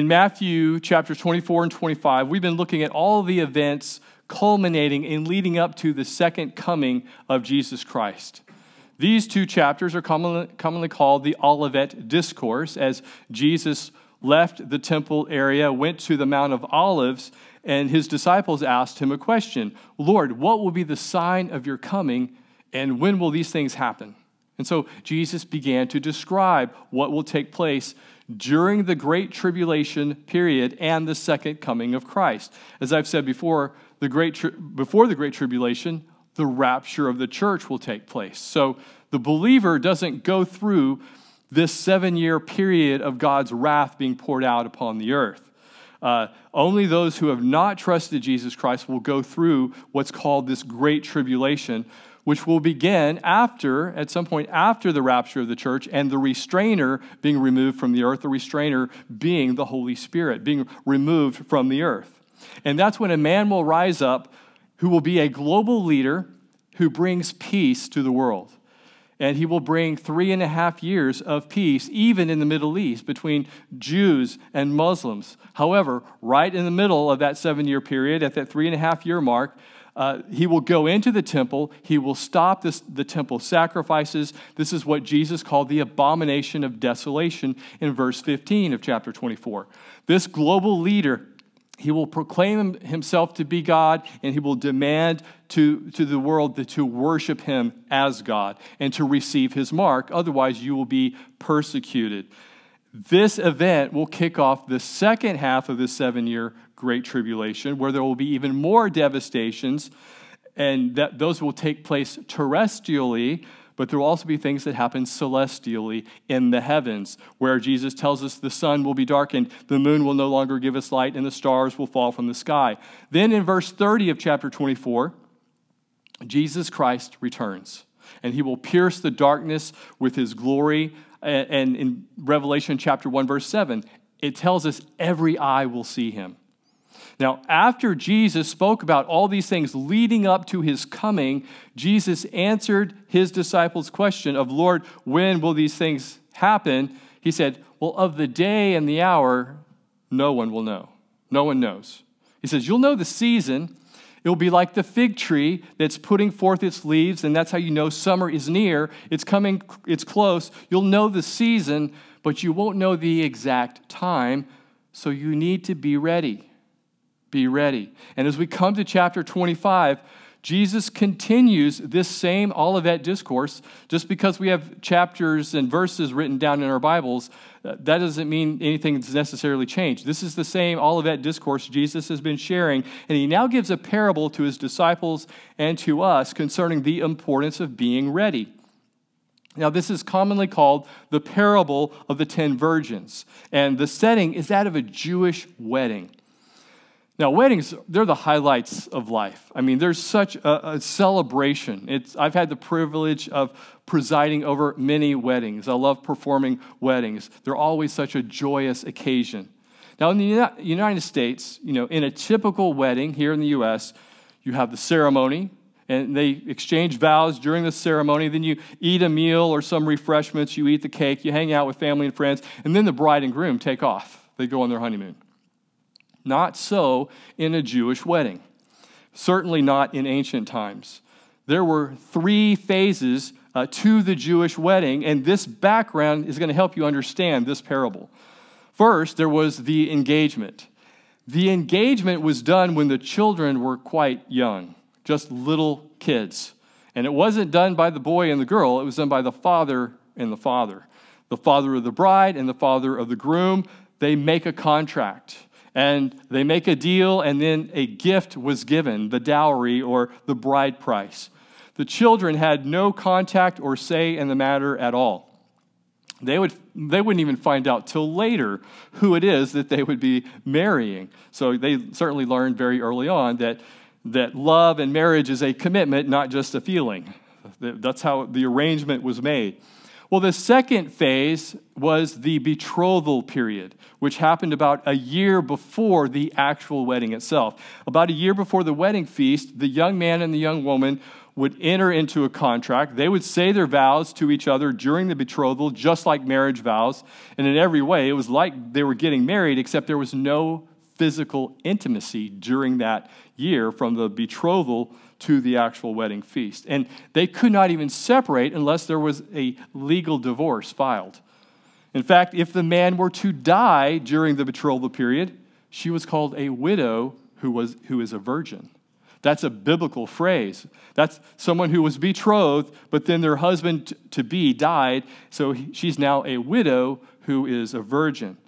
In Matthew chapters 24 and 25, we've been looking at all the events culminating in leading up to the second coming of Jesus Christ. These two chapters are commonly, called the Olivet Discourse, as Jesus left the temple area, went to the Mount of Olives, and his disciples asked him a question Lord, what will be the sign of your coming, and when will these things happen? And so Jesus began to describe what will take place during the Great Tribulation period and the second coming of Christ. As I've said before, the great tri- before the Great Tribulation, the rapture of the church will take place. So the believer doesn't go through this seven year period of God's wrath being poured out upon the earth. Uh, only those who have not trusted Jesus Christ will go through what's called this great tribulation, which will begin after, at some point after the rapture of the church and the restrainer being removed from the earth, the restrainer being the Holy Spirit, being removed from the earth. And that's when a man will rise up who will be a global leader who brings peace to the world. And he will bring three and a half years of peace, even in the Middle East, between Jews and Muslims. However, right in the middle of that seven year period, at that three and a half year mark, uh, he will go into the temple. He will stop this, the temple sacrifices. This is what Jesus called the abomination of desolation in verse 15 of chapter 24. This global leader, he will proclaim himself to be God and he will demand to, to the world to worship him as God and to receive his mark. Otherwise, you will be persecuted. This event will kick off the second half of the seven year Great Tribulation, where there will be even more devastations, and that those will take place terrestrially, but there will also be things that happen celestially in the heavens, where Jesus tells us the sun will be darkened, the moon will no longer give us light, and the stars will fall from the sky. Then in verse 30 of chapter 24, Jesus Christ returns, and he will pierce the darkness with his glory. And in Revelation chapter 1, verse 7, it tells us every eye will see him. Now, after Jesus spoke about all these things leading up to his coming, Jesus answered his disciples' question of, Lord, when will these things happen? He said, Well, of the day and the hour, no one will know. No one knows. He says, You'll know the season. It will be like the fig tree that's putting forth its leaves, and that's how you know summer is near. It's coming, it's close. You'll know the season, but you won't know the exact time, so you need to be ready. Be ready. And as we come to chapter 25, Jesus continues this same Olivet discourse. Just because we have chapters and verses written down in our Bibles, uh, that doesn't mean anything's necessarily changed. This is the same Olivet discourse Jesus has been sharing, and he now gives a parable to his disciples and to us concerning the importance of being ready. Now, this is commonly called the parable of the ten virgins, and the setting is that of a Jewish wedding. Now, weddings, they're the highlights of life. I mean, there's such a, a, celebration. It's, I've had the privilege of presiding over many weddings. I love performing weddings. They're always such a joyous occasion. Now, in the United States, you know, in a typical wedding here in the U.S., you have the ceremony, and they exchange vows during the ceremony. Then you eat a meal or some refreshments, you eat the cake, you hang out with family and friends, and then the bride and groom take off. They go on their honeymoon. Not so in a Jewish wedding, certainly not in ancient times. There were three phases uh, to the Jewish wedding, and this background is going to help you understand this parable. First, there was the engagement. The engagement was done when the children were quite young, just little kids. And it wasn't done by the boy and the girl, it was done by the father and the father. The father of the bride and the father of the groom, they make a contract and they make a deal, and then a gift was given the dowry or the bride price. The children had no contact or say in the matter at all. They, would, they wouldn't even find out till later who it is that they would be marrying. So they certainly learned very early on that, that love and marriage is a commitment, not just a feeling. That's how the arrangement was made. Well, the second phase was the betrothal period, which happened about a year before the actual wedding itself. About a year before the wedding feast, the young man and the young woman would enter into a contract. They would say their vows to each other during the betrothal, just like marriage vows. And in every way, it was like they were getting married, except there was no physical intimacy during that year from the betrothal to the actual wedding feast. And they could not even separate unless there was a legal divorce filed. In fact, if the man were to die during the betrothal period, she was called a widow who, was, who is a virgin. That's a biblical phrase. That's someone who was betrothed, but then their husband to be died, so she's now a widow who is a virgin.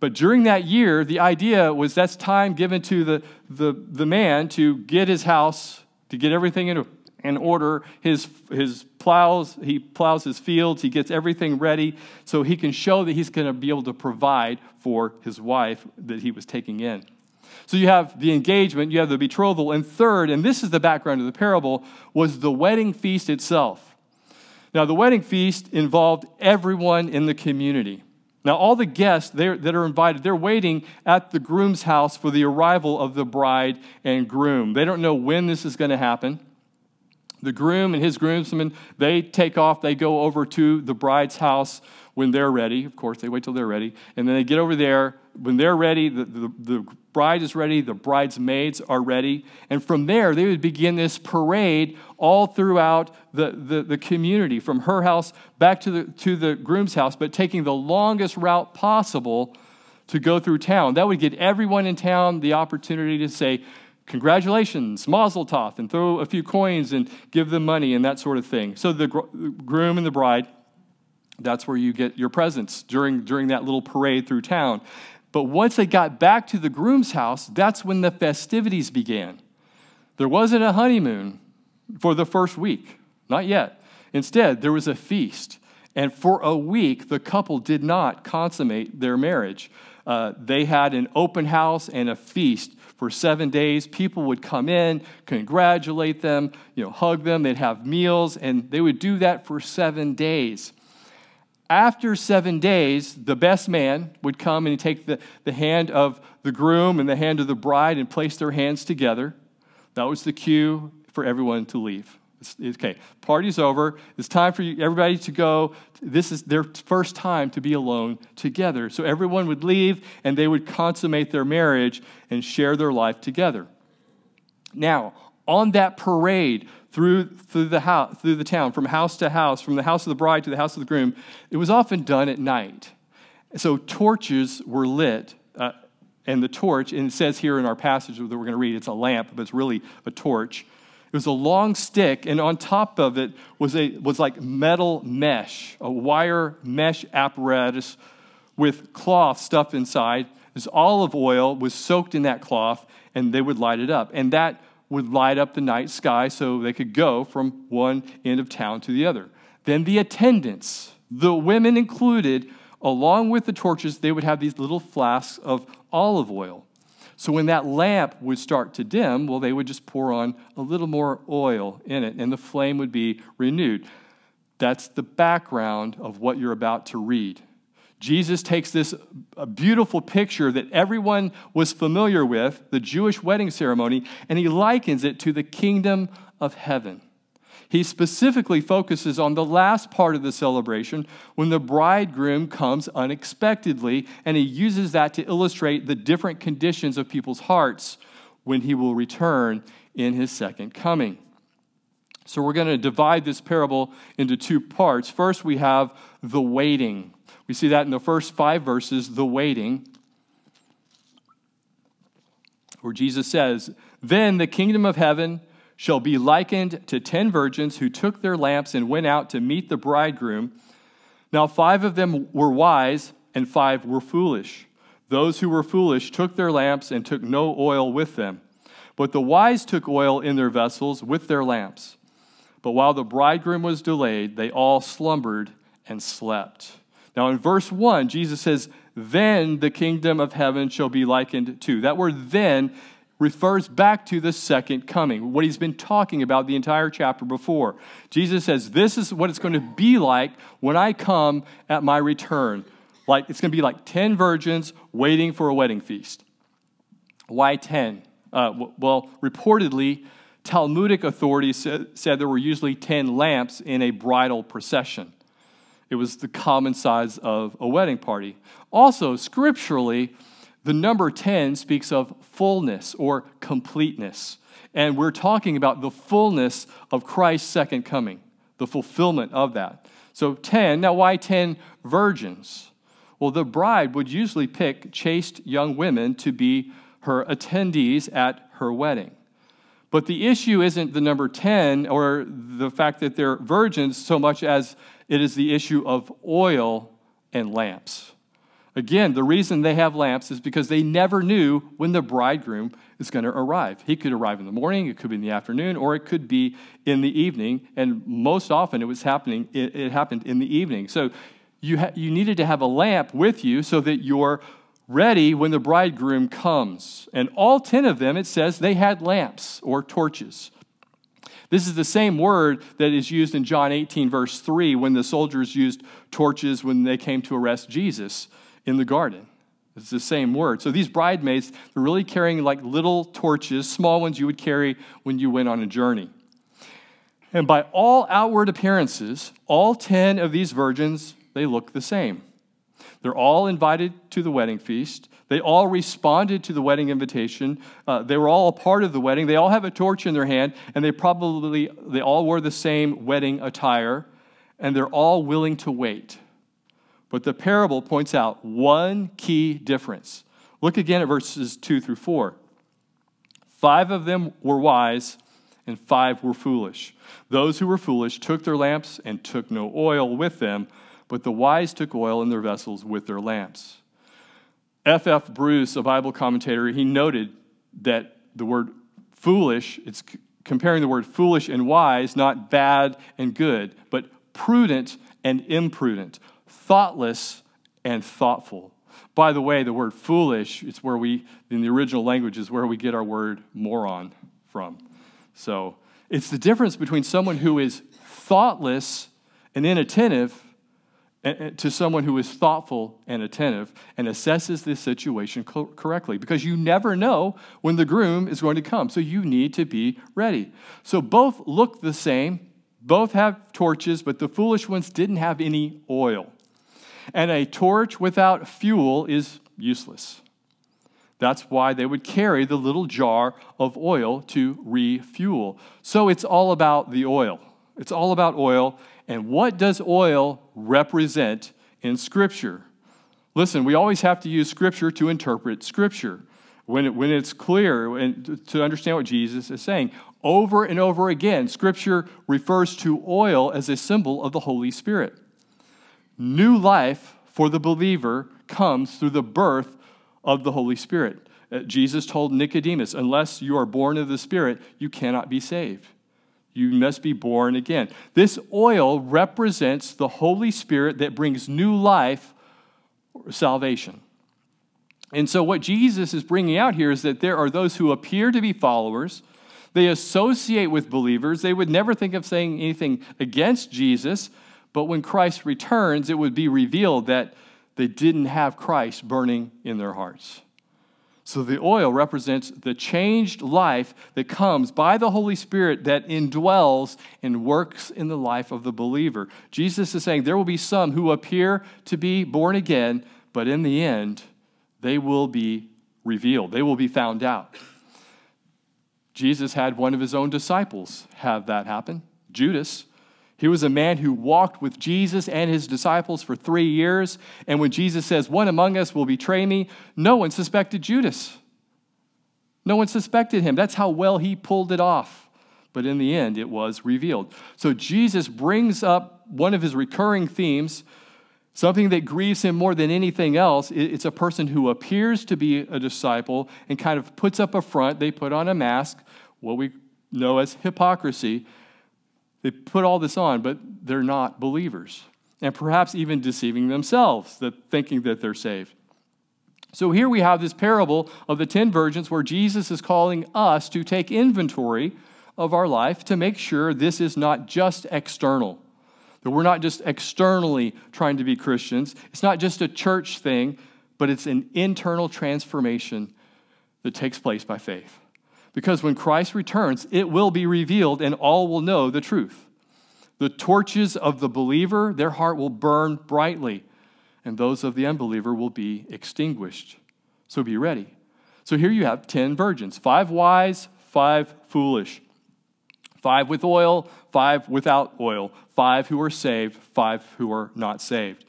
But during that year, the idea was that's time given to the, the, the man to get his house, to get everything in, in order, his, his plows, he plows his fields, he gets everything ready so he can show that he's going to be able to provide for his wife that he was taking in. So you have the engagement, you have the betrothal, and third, and this is the background of the parable, was the wedding feast itself. Now, the wedding feast involved everyone in the community. Now, all the guests that are invited, they're waiting at the groom's house for the arrival of the bride and groom. They don't know when this is going to happen. The groom and his groomsmen, they take off, they go over to the bride's house when they're ready. Of course, they wait till they're ready. And then they get over there. When they're ready, the, the, the bride is ready, the bridesmaids are ready. And from there, they would begin this parade all throughout the, the, the community, from her house back to the, to the groom's house, but taking the longest route possible to go through town. That would get everyone in town the opportunity to say, Congratulations, Mazel Tov, and throw a few coins and give them money and that sort of thing. So the groom and the bride that's where you get your presents during, during that little parade through town. But once they got back to the groom's house, that's when the festivities began. There wasn't a honeymoon for the first week, not yet. Instead, there was a feast. And for a week, the couple did not consummate their marriage. Uh, they had an open house and a feast for seven days. People would come in, congratulate them, you know, hug them. They'd have meals, and they would do that for seven days. After seven days, the best man would come and take the, the hand of the groom and the hand of the bride and place their hands together. That was the cue for everyone to leave. It's, okay, party's over. It's time for you, everybody to go. This is their first time to be alone together. So everyone would leave and they would consummate their marriage and share their life together. Now, on that parade, through, through, the house, through the town, from house to house, from the house of the bride to the house of the groom, it was often done at night. So torches were lit, uh, and the torch, and it says here in our passage that we're going to read, it's a lamp, but it's really a torch. It was a long stick, and on top of it was, a, was like metal mesh, a wire mesh apparatus with cloth stuffed inside. This olive oil was soaked in that cloth, and they would light it up. And that would light up the night sky so they could go from one end of town to the other. Then the attendants, the women included, along with the torches, they would have these little flasks of olive oil. So when that lamp would start to dim, well, they would just pour on a little more oil in it and the flame would be renewed. That's the background of what you're about to read. Jesus takes this beautiful picture that everyone was familiar with, the Jewish wedding ceremony, and he likens it to the kingdom of heaven. He specifically focuses on the last part of the celebration when the bridegroom comes unexpectedly, and he uses that to illustrate the different conditions of people's hearts when he will return in his second coming. So, we're going to divide this parable into two parts. First, we have the waiting we see that in the first five verses, the waiting, where Jesus says, Then the kingdom of heaven shall be likened to ten virgins who took their lamps and went out to meet the bridegroom. Now, five of them were wise, and five were foolish. Those who were foolish took their lamps and took no oil with them. But the wise took oil in their vessels with their lamps. But while the bridegroom was delayed, they all slumbered and slept. Now, in verse 1, Jesus says, Then the kingdom of heaven shall be likened to. That word then refers back to the second coming, what he's been talking about the entire chapter before. Jesus says, This is what it's going to be like when I come at my return. Like it's going to be like 10 virgins waiting for a wedding feast. Why 10? Uh, well, reportedly, Talmudic authorities said there were usually 10 lamps in a bridal procession. It was the common size of a wedding party. Also, scripturally, the number 10 speaks of fullness or completeness. And we're talking about the fullness of Christ's second coming, the fulfillment of that. So 10, now why 10 virgins? Well, the bride would usually pick chaste young women to be her attendees at her wedding. But the issue isn't the number 10 or the fact that they're virgins so much as it is the issue of oil and lamps. Again, the reason they have lamps is because they never knew when the bridegroom is going to arrive. He could arrive in the morning, it could be in the afternoon, or it could be in the evening. And most often it was happening, it, it happened in the evening. So you, ha- you needed to have a lamp with you so that you're ready when the bridegroom comes. And all 10 of them, it says, they had lamps or torches. This is the same word that is used in John 18, verse 3, when the soldiers used torches when they came to arrest Jesus in the garden. It's the same word. So these bridesmaids, they're really carrying like little torches, small ones you would carry when you went on a journey. And by all outward appearances, all 10 of these virgins, they look the same. They're all invited to the wedding feast. They all responded to the wedding invitation. Uh, they were all a part of the wedding. They all have a torch in their hand, and they probably they all wore the same wedding attire, and they're all willing to wait. But the parable points out one key difference. Look again at verses 2 through 4. Five of them were wise, and five were foolish. Those who were foolish took their lamps and took no oil with them, but the wise took oil in their vessels with their lamps. F. F. Bruce, a Bible commentator, he noted that the word foolish, it's comparing the word foolish and wise, not bad and good, but prudent and imprudent, thoughtless and thoughtful. By the way, the word foolish, it's where we, in the original language, is where we get our word moron from. So it's the difference between someone who is thoughtless and inattentive to someone who is thoughtful and attentive and assesses this situation co- correctly because you never know when the groom is going to come. So you need to be ready. So both look the same, both have torches, but the foolish ones didn't have any oil. And a torch without fuel is useless. That's why they would carry the little jar of oil to refuel. So it's all about the oil. It's all about oil and what does oil represent in Scripture? Listen, we always have to use Scripture to interpret Scripture when, it, when it's clear and to understand what Jesus is saying. Over and over again, Scripture refers to oil as a symbol of the Holy Spirit. New life for the believer comes through the birth of the Holy Spirit. Uh, Jesus told Nicodemus, unless you are born of the Spirit, you cannot be saved. You must be born again. This oil represents the Holy Spirit that brings new life, salvation. And so, what Jesus is bringing out here is that there are those who appear to be followers. They associate with believers. They would never think of saying anything against Jesus, but when Christ returns, it would be revealed that they didn't have Christ burning in their hearts. So the oil represents the changed life that comes by the Holy Spirit that indwells and works in the life of the believer. Jesus is saying there will be some who appear to be born again, but in the end, they will be revealed, they will be found out. Jesus had one of his own disciples have that happen, Judas. He was a man who walked with Jesus and his disciples for three years. And when Jesus says, One among us will betray me, no one suspected Judas. No one suspected him. That's how well he pulled it off. But in the end, it was revealed. So Jesus brings up one of his recurring themes, something that grieves him more than anything else. It's a person who appears to be a disciple and kind of puts up a front. They put on a mask, what we know as hypocrisy they put all this on, but they're not believers. And perhaps even deceiving themselves, that thinking that they're saved. So here we have this parable of the 10 virgins where Jesus is calling us to take inventory of our life to make sure this is not just external. That we're not just externally trying to be Christians. It's not just a church thing, but it's an internal transformation that takes place by faith. Because when Christ returns, it will be revealed and all will know the truth. The torches of the believer, their heart will burn brightly, and those of the unbeliever will be extinguished. So be ready. So here you have 10 virgins five wise, five foolish, five with oil, five without oil, five who are saved, five who are not saved.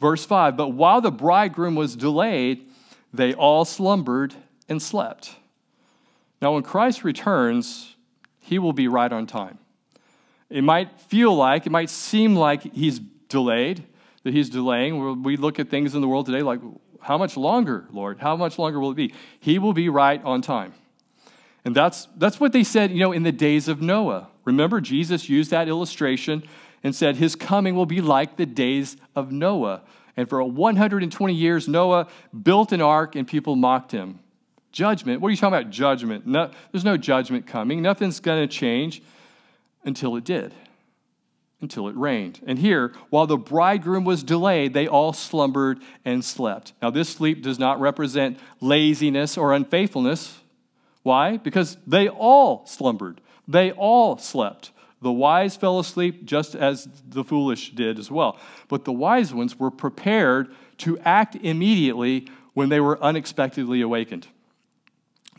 Verse 5 But while the bridegroom was delayed, they all slumbered and slept. Now, when Christ returns, he will be right on time. It might feel like, it might seem like he's delayed, that he's delaying. We look at things in the world today like, how much longer, Lord? How much longer will it be? He will be right on time. And that's, that's what they said, you know, in the days of Noah. Remember, Jesus used that illustration and said, His coming will be like the days of Noah. And for 120 years, Noah built an ark and people mocked him. Judgment. What are you talking about, judgment? No, there's no judgment coming. Nothing's going to change until it did, until it rained. And here, while the bridegroom was delayed, they all slumbered and slept. Now, this sleep does not represent laziness or unfaithfulness. Why? Because they all slumbered, they all slept. The wise fell asleep just as the foolish did as well. But the wise ones were prepared to act immediately when they were unexpectedly awakened.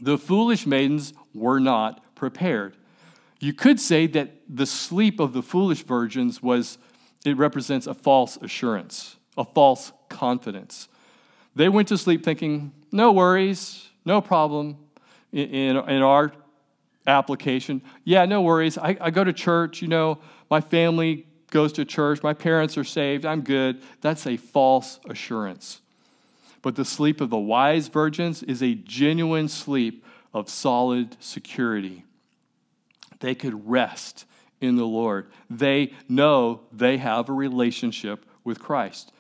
The foolish maidens were not prepared. You could say that the sleep of the foolish virgins was, it represents a false assurance, a false confidence. They went to sleep thinking, no worries, no problem. In, in, in our application, yeah, no worries. I, I go to church, you know, my family goes to church, my parents are saved, I'm good. That's a false assurance. But the sleep of the wise virgins is a genuine sleep of solid security. They could rest in the Lord. They know they have a relationship with Christ.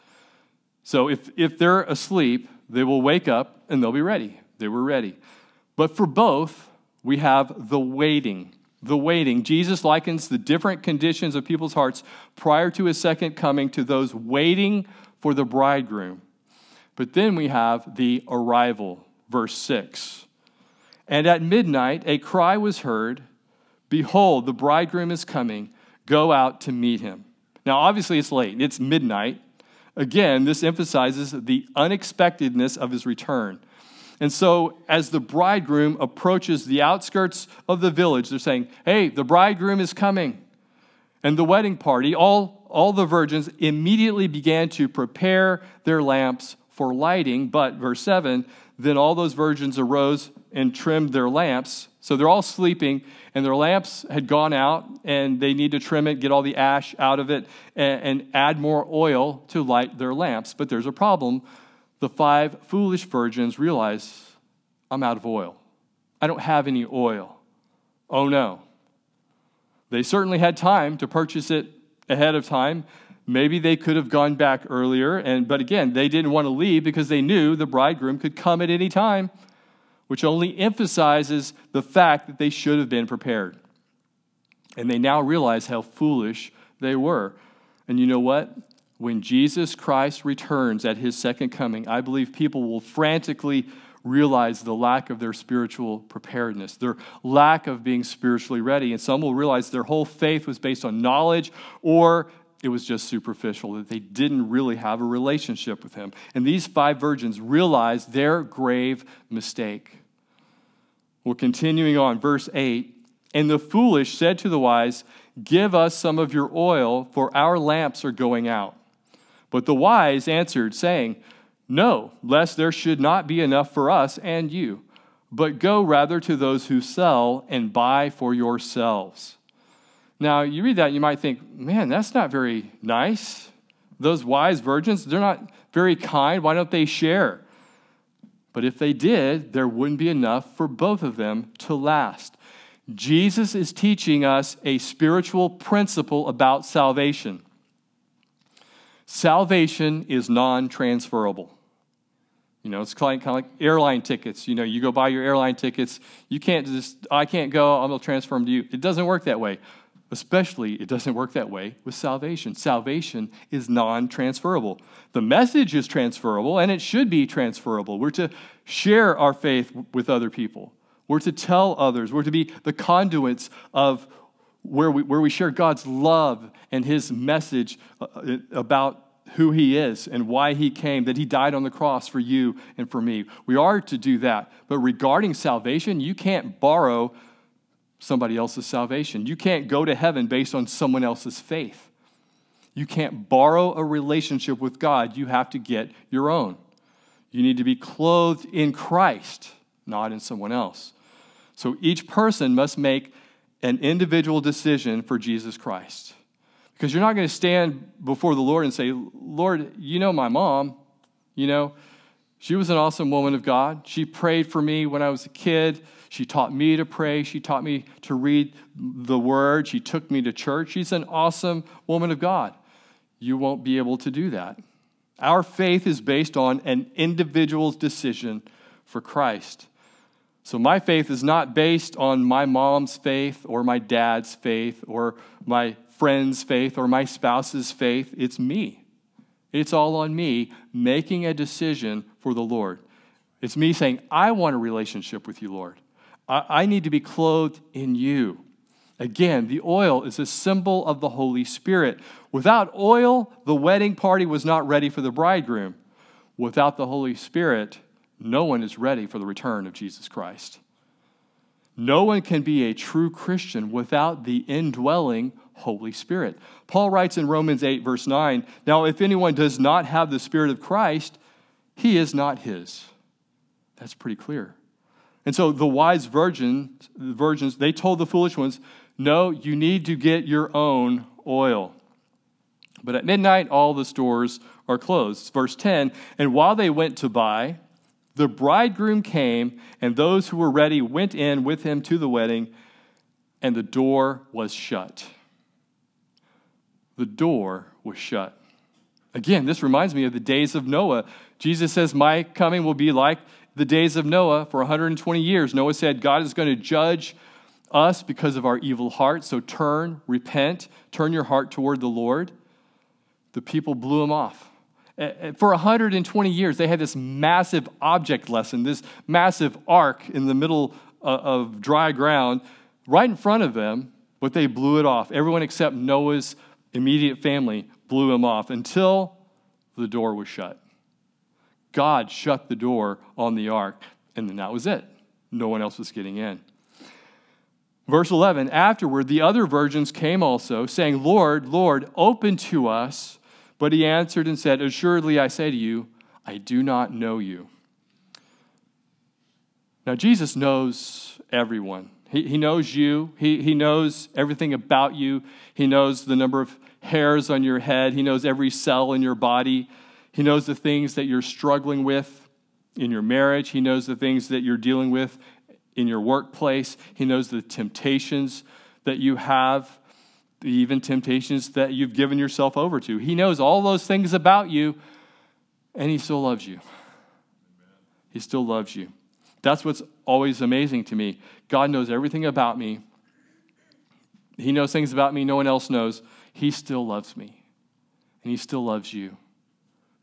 So if, if they're asleep, they will wake up and they'll be ready. They were ready. But for both, we have the waiting. The waiting. Jesus likens the different conditions of people's hearts prior to his second coming to those waiting for the bridegroom. But then we have the arrival, verse 6. And at midnight a cry was heard Behold, the bridegroom is coming. Go out to meet him. Now, obviously, it's late, it's midnight. Again, this emphasizes the unexpectedness of his return. And so, as the bridegroom approaches the outskirts of the village, they're saying, Hey, the bridegroom is coming. And the wedding party, all, all the virgins immediately began to prepare their lamps for lighting. But, verse 7, then all those virgins arose and trimmed their lamps. So they're all sleeping, and their lamps had gone out, and they need to trim it, get all the ash out of it, and, and add more oil to light their lamps. But there's a problem. The five foolish virgins realize, I'm out of oil. I don't have any oil. Oh no. They certainly had time to purchase it ahead of time. Maybe they could have gone back earlier, and, but again, they didn't want to leave because they knew the bridegroom could come at any time, which only emphasizes the fact that they should have been prepared. And they now realize how foolish they were. And you know what? When Jesus Christ returns at his second coming, I believe people will frantically realize the lack of their spiritual preparedness, their lack of being spiritually ready. And some will realize their whole faith was based on knowledge or it was just superficial, that they didn't really have a relationship with him. And these five virgins realized their grave mistake. Well, continuing on, verse 8 And the foolish said to the wise, Give us some of your oil, for our lamps are going out. But the wise answered, saying, No, lest there should not be enough for us and you, but go rather to those who sell and buy for yourselves. Now, you read that, you might think, man, that's not very nice. Those wise virgins, they're not very kind. Why don't they share? But if they did, there wouldn't be enough for both of them to last. Jesus is teaching us a spiritual principle about salvation. Salvation is non transferable. You know, it's kind of, like airline tickets. You know, you go buy your airline tickets. You can't just, I can't go, I'm going to transfer them to you. It doesn't work that way. Especially, it doesn't work that way with salvation. Salvation is non transferable. The message is transferable, and it should be transferable. We're to share our faith with other people. We're to tell others. We're to be the conduits of where we, where we share God's love and his message uh, about who he is and why he came, that he died on the cross for you and for me. We are to do that. But regarding salvation, you can't borrow somebody else's salvation. You can't go to heaven based on someone else's faith. You can't borrow a relationship with God. You have to get your own. You need to be clothed in Christ, not in someone else. So each person must make an individual decision for Jesus Christ. Because you're not going to stand before the Lord and say, Lord, you know my mom. You know, she was an awesome woman of God. She prayed for me when I was a kid. She taught me to pray. She taught me to read the word. She took me to church. She's an awesome woman of God. You won't be able to do that. Our faith is based on an individual's decision for Christ. So my faith is not based on my mom's faith or my dad's faith or my friend's faith or my spouse's faith. It's me. It's all on me making a decision for the Lord. It's me saying, I want a relationship with you, Lord. I, need to be clothed in you. Again, the oil is a symbol of the Holy Spirit. Without oil, the wedding party was not ready for the bridegroom. Without the Holy Spirit, no one is ready for the return of Jesus Christ. No one can be a true Christian without the indwelling Holy Spirit. Paul writes in Romans 8, verse 9 Now, if anyone does not have the Spirit of Christ, he is not his. That's pretty clear. And so the wise virgins, virgins, they told the foolish ones, No, you need to get your own oil. But at midnight, all the stores are closed. Verse 10 And while they went to buy, the bridegroom came, and those who were ready went in with him to the wedding, and the door was shut the door was shut. Again, this reminds me of the days of Noah. Jesus says, My coming will be like the days of Noah for 120 years. Noah said, God is going to judge us because of our evil hearts. So turn, repent, turn your heart toward the Lord. The people blew him off. For 120 years, they had this massive object lesson, this massive ark in the middle uh, of dry ground right in front of them, but they blew it off. Everyone except Noah's immediate family blew him off until the door was shut. God shut the door on the ark, and then that was it. No one else was getting in. Verse 11 Afterward, the other virgins came also, saying, Lord, Lord, open to us. But he answered and said, Assuredly, I say to you, I do not know you. Now, Jesus knows everyone. He, he knows you, he, he knows everything about you, he knows the number of hairs on your head, He knows every cell in your body, He knows the things that you're struggling with in your marriage, He knows the things that you're dealing with in your workplace, He knows the temptations that you have, even temptations that you've given yourself over to. He knows all those things about you, and He still loves you. He still loves you. That's what's always amazing to me. God knows everything about me. He knows things about me no one else knows. He still loves me, and He still loves you.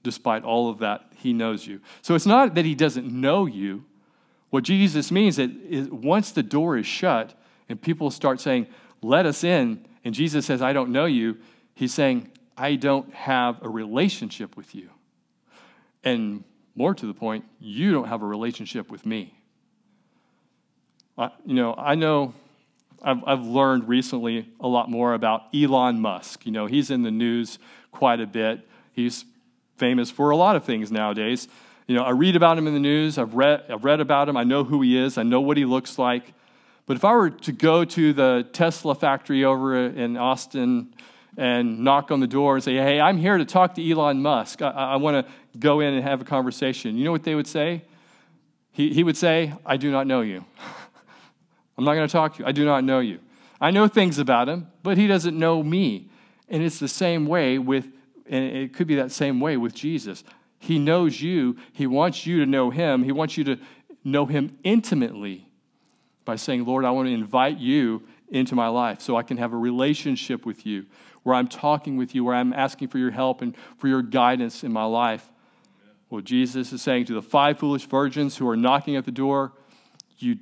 Despite all of that, He knows you. So it's not that He doesn't know you. What Jesus means is once the door is shut and people start saying, Let us in, and Jesus says, I don't know you, He's saying, I don't have a relationship with you. And more to the point, you don't have a relationship with me. Uh, you know, I know I've, I've learned recently a lot more about Elon Musk. You know, he's in the news quite a bit. He's famous for a lot of things nowadays. You know, I read about him in the news. I've read, I've read about him. I know who he is. I know what he looks like. But if I were to go to the Tesla factory over in Austin and knock on the door and say, hey, I'm here to talk to Elon Musk, I, I want to go in and have a conversation, you know what they would say? He, he would say, I do not know you. I'm not going to talk to you. I do not know you. I know things about him, but he doesn't know me. And it's the same way with, and it could be that same way with Jesus. He knows you. He wants you to know him. He wants you to know him intimately by saying, Lord, I want to invite you into my life so I can have a relationship with you where I'm talking with you, where I'm asking for your help and for your guidance in my life. Well, Jesus is saying to the five foolish virgins who are knocking at the door, you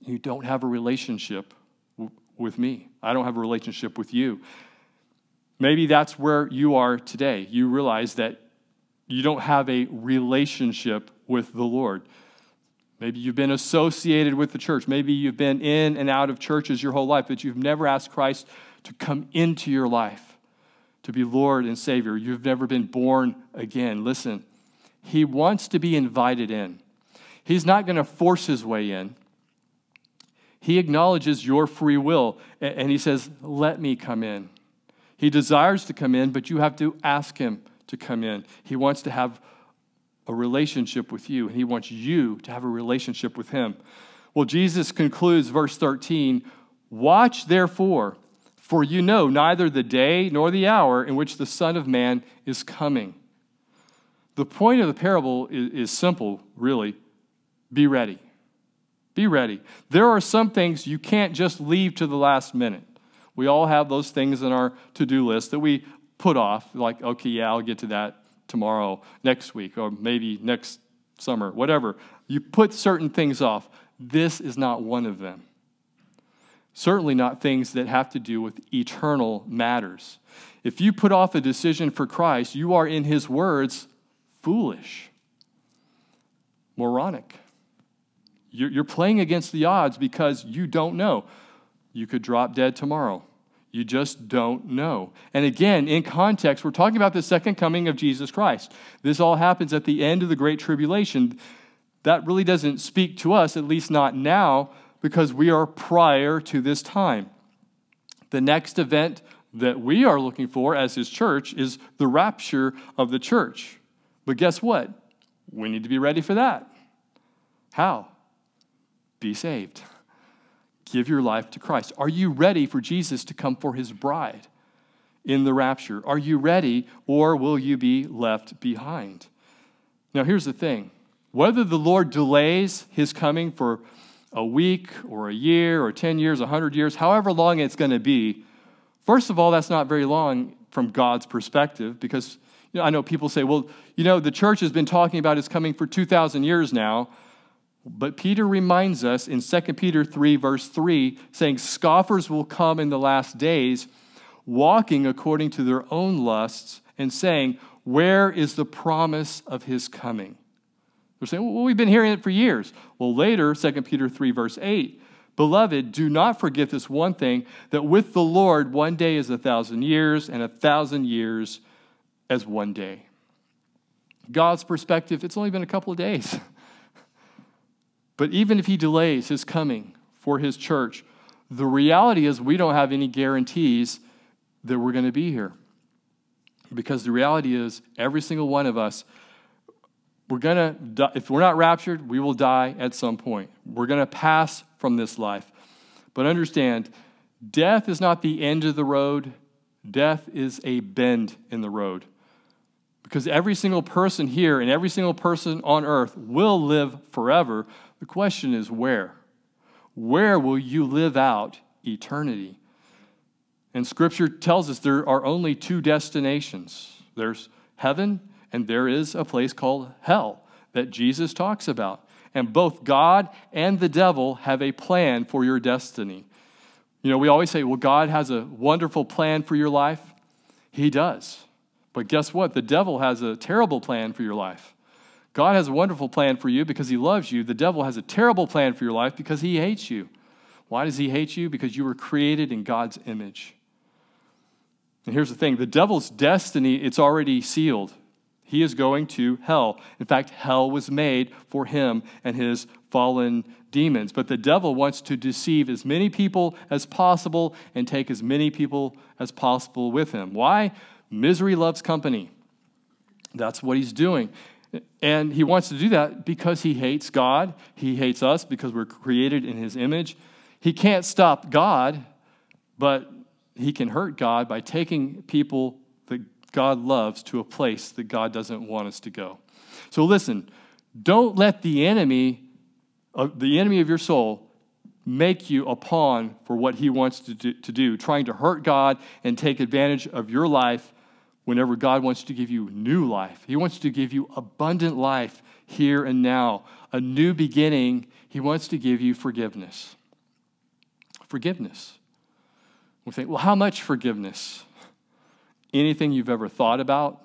You don't have a relationship w- with me. I don't have a relationship with you. Maybe that's where you are today. You realize that you don't have a relationship with the Lord. Maybe you've been associated with the church. Maybe you've been in and out of churches your whole life, but you've never asked Christ to come into your life, to be Lord and Savior. You've never been born again. Listen, He wants to be invited in. He's not going to force His way in. He acknowledges your free will and He says, Let me come in. He desires to come in, but you have to ask Him to come in. He wants to have a relationship with you, and He wants you to have a relationship with Him. Well, Jesus concludes verse 13 Watch therefore, for you know neither the day nor the hour in which the Son of Man is coming. The point of the parable is, is simple, really. Be ready. Be ready. There are some things you can't just leave to the last minute. We all have those things in our to do list that we put off, like, okay, yeah, I'll get to that tomorrow, next week, or maybe next summer, whatever. You put certain things off. This is not one of them. Certainly not things that have to do with eternal matters. If you put off a decision for Christ, you are, in his words, foolish, moronic. You're playing against the odds because you don't know. You could drop dead tomorrow. You just don't know. And again, in context, we're talking about the second coming of Jesus Christ. This all happens at the end of the Great Tribulation. That really doesn't speak to us, at least not now, because we are prior to this time. The next event that we are looking for as His church is the rapture of the church. But guess what? We need to be ready for that. How? Be saved give your life to Christ? Are you ready for Jesus to come for his bride in the rapture? Are you ready, or will you be left behind? Now, here's the thing whether the Lord delays his coming for a week or a year or 10 years, 100 years, however long it's going to be, first of all, that's not very long from God's perspective because you know, I know people say, well, you know, the church has been talking about his coming for 2,000 years now. But Peter reminds us in 2 Peter 3, verse 3, saying, Scoffers will come in the last days, walking according to their own lusts, and saying, Where is the promise of his coming? They're saying, Well, we've been hearing it for years. Well, later, 2 Peter 3, verse 8, Beloved, do not forget this one thing that with the Lord, one day is a thousand years, and a thousand years as one day. God's perspective, it's only been a couple of days. But even if he delays his coming for his church, the reality is we don't have any guarantees that we're going to be here. Because the reality is, every single one of us, we're going to, if we're not raptured, we will die at some point. We're going to pass from this life. But understand, death is not the end of the road, death is a bend in the road. Because every single person here and every single person on earth will live forever, the question is where? Where will you live out eternity? And scripture tells us there are only two destinations there's heaven, and there is a place called hell that Jesus talks about. And both God and the devil have a plan for your destiny. You know, we always say, well, God has a wonderful plan for your life. He does. But guess what? The devil has a terrible plan for your life. God has a wonderful plan for you because he loves you. The devil has a terrible plan for your life because he hates you. Why does he hate you? Because you were created in God's image. And here's the thing the devil's destiny, it's already sealed. He is going to hell. In fact, hell was made for him and his fallen demons. But the devil wants to deceive as many people as possible and take as many people as possible with him. Why? Misery loves company. That's what he's doing. And he wants to do that because he hates God. He hates us because we're created in his image. He can't stop God, but he can hurt God by taking people that God loves to a place that God doesn't want us to go. So listen, don't let the enemy, uh, the enemy of your soul, make you a pawn for what he wants to do, to do, trying to hurt God and take advantage of your life whenever God wants to give you new life. He wants to give you abundant life here and now, a new beginning. He wants to give you forgiveness. Forgiveness. We think, well, how much forgiveness? Anything you've ever thought about,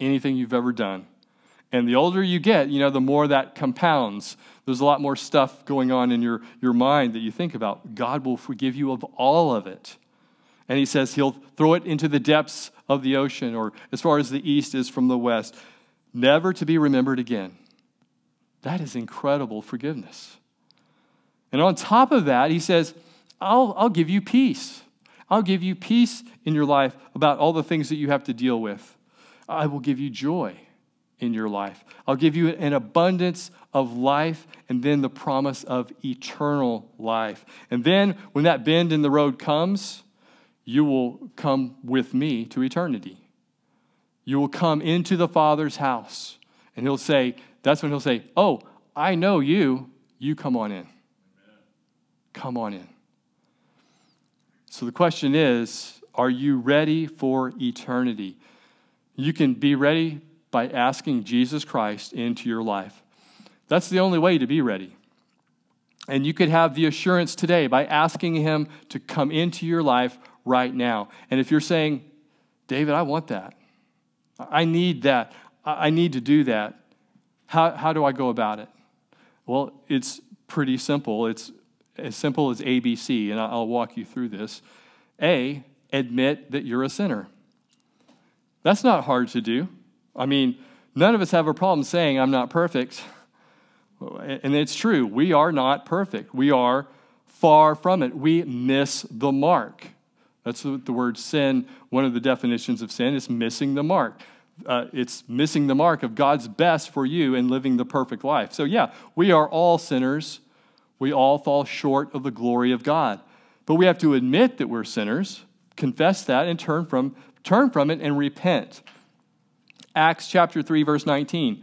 anything you've ever done. And the older you get, you know, the more that compounds. There's a lot more stuff going on in your, your mind that you think about. God will forgive you of all of it. And he says he'll throw it into the depths of the ocean or as far as the east is from the west, never to be remembered again. That is incredible forgiveness. And on top of that, he says, I'll, I'll give you peace. I'll give you peace in your life about all the things that you have to deal with. I will give you joy in your life. I'll give you an abundance of life and then the promise of eternal life. And then when that bend in the road comes, you will come with me to eternity. You will come into the Father's house. And he'll say, that's when he'll say, Oh, I know you. You come on in. Come on in. So the question is are you ready for eternity? You can be ready by asking Jesus Christ into your life. That's the only way to be ready. And you could have the assurance today by asking Him to come into your life right now. And if you're saying, David, I want that, I need that, I need to do that, how, how do I go about it? Well, it's pretty simple. It's as simple as ABC, and I'll walk you through this. A, admit that you're a sinner. That's not hard to do. I mean, none of us have a problem saying, I'm not perfect. And it's true, we are not perfect. We are far from it. We miss the mark. That's the, word sin. One of the definitions of sin is missing the mark. Uh, it's missing the mark of God's best for you in living the perfect life. So, yeah, we are all sinners. We all fall short of the glory of God. But we have to admit that we're sinners, confess that, and turn from, turn from it and repent. Acts chapter 3, verse 19.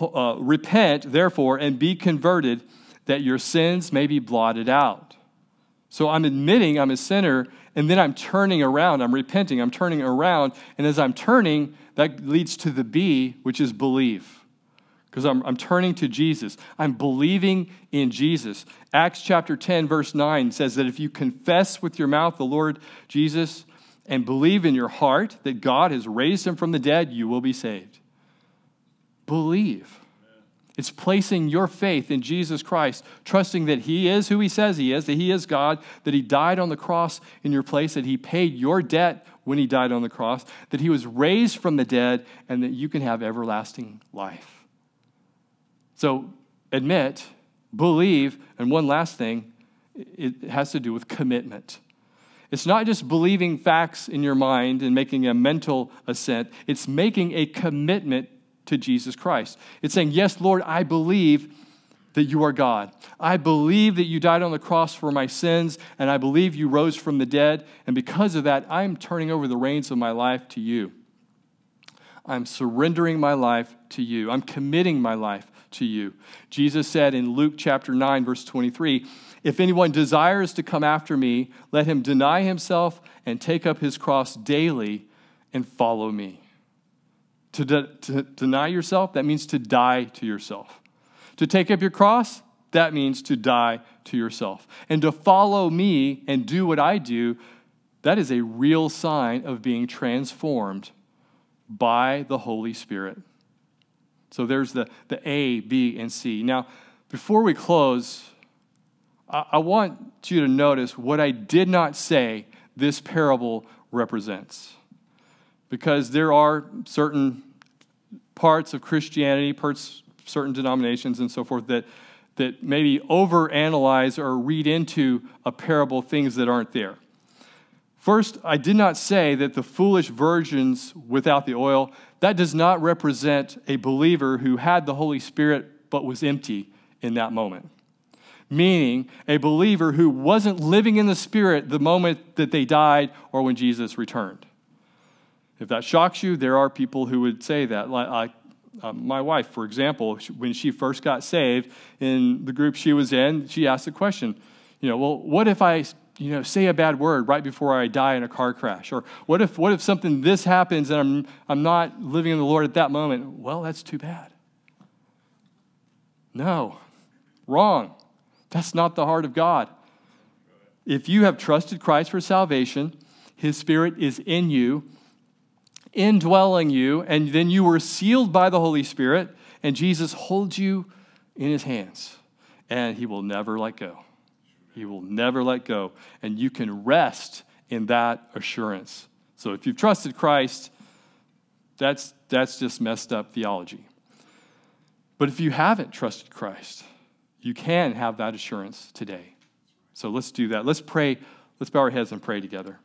Uh, repent, therefore, and be converted, that your sins may be blotted out. So I'm admitting I'm a sinner, and then I'm turning around. I'm repenting. I'm turning around. And as I'm turning, that leads to the B, which is believe. Because I'm, I'm turning to Jesus. I'm believing in Jesus. Acts chapter 10, verse 9 says that if you confess with your mouth the Lord Jesus and believe in your heart that God has raised him from the dead, you will be saved. Believe. It's placing your faith in Jesus Christ, trusting that He is who He says He is, that He is God, that He died on the cross in your place, that He paid your debt when He died on the cross, that He was raised from the dead, and that you can have everlasting life. So admit, believe, and one last thing, it has to do with commitment. It's not just believing facts in your mind and making a mental assent, it's making a commitment to Jesus Christ. It's saying, Yes, Lord, I believe that you are God. I believe that you died on the cross for my sins, and I believe you rose from the dead. And because of that, I'm turning over the reins of my life to you. I'm surrendering my life to you. I'm committing my life to you. Jesus said in Luke chapter 9, verse 23 If anyone desires to come after me, let him deny himself and take up his cross daily and follow me. To, de- to deny yourself, that means to die to yourself. To take up your cross, that means to die to yourself. And to follow me and do what I do, that is a real sign of being transformed by the Holy Spirit. So there's the, the A, B, and C. Now, before we close, I, I want you to notice what I did not say this parable represents because there are certain parts of Christianity, parts, certain denominations, and so forth that, that maybe overanalyze or read into a parable things that aren't there. First, I did not say that the foolish virgins without the oil, that does not represent a believer who had the Holy Spirit but was empty in that moment. Meaning, a believer who wasn't living in the Spirit the moment that they died or when Jesus returned. If that shocks you, there are people who would say that. Like uh, my wife, for example, when she first got saved in the group she was in, she asked the question, you know, well, what if I you know, say a bad word right before I die in a car crash? Or what if, what if something this happens and I'm, I'm not living in the Lord at that moment? Well, that's too bad. No, wrong. That's not the heart of God. If you have trusted Christ for salvation, His Spirit is in you, indwelling you, and then you were sealed by the Holy Spirit, and Jesus holds you in His hands, and He will never let go. He will never let go. And you can rest in that assurance. So if you've trusted Christ, that's, that's just messed up theology. But if you haven't trusted Christ, you can have that assurance today. So let's do that. Let's pray. Let's bow our heads and pray together.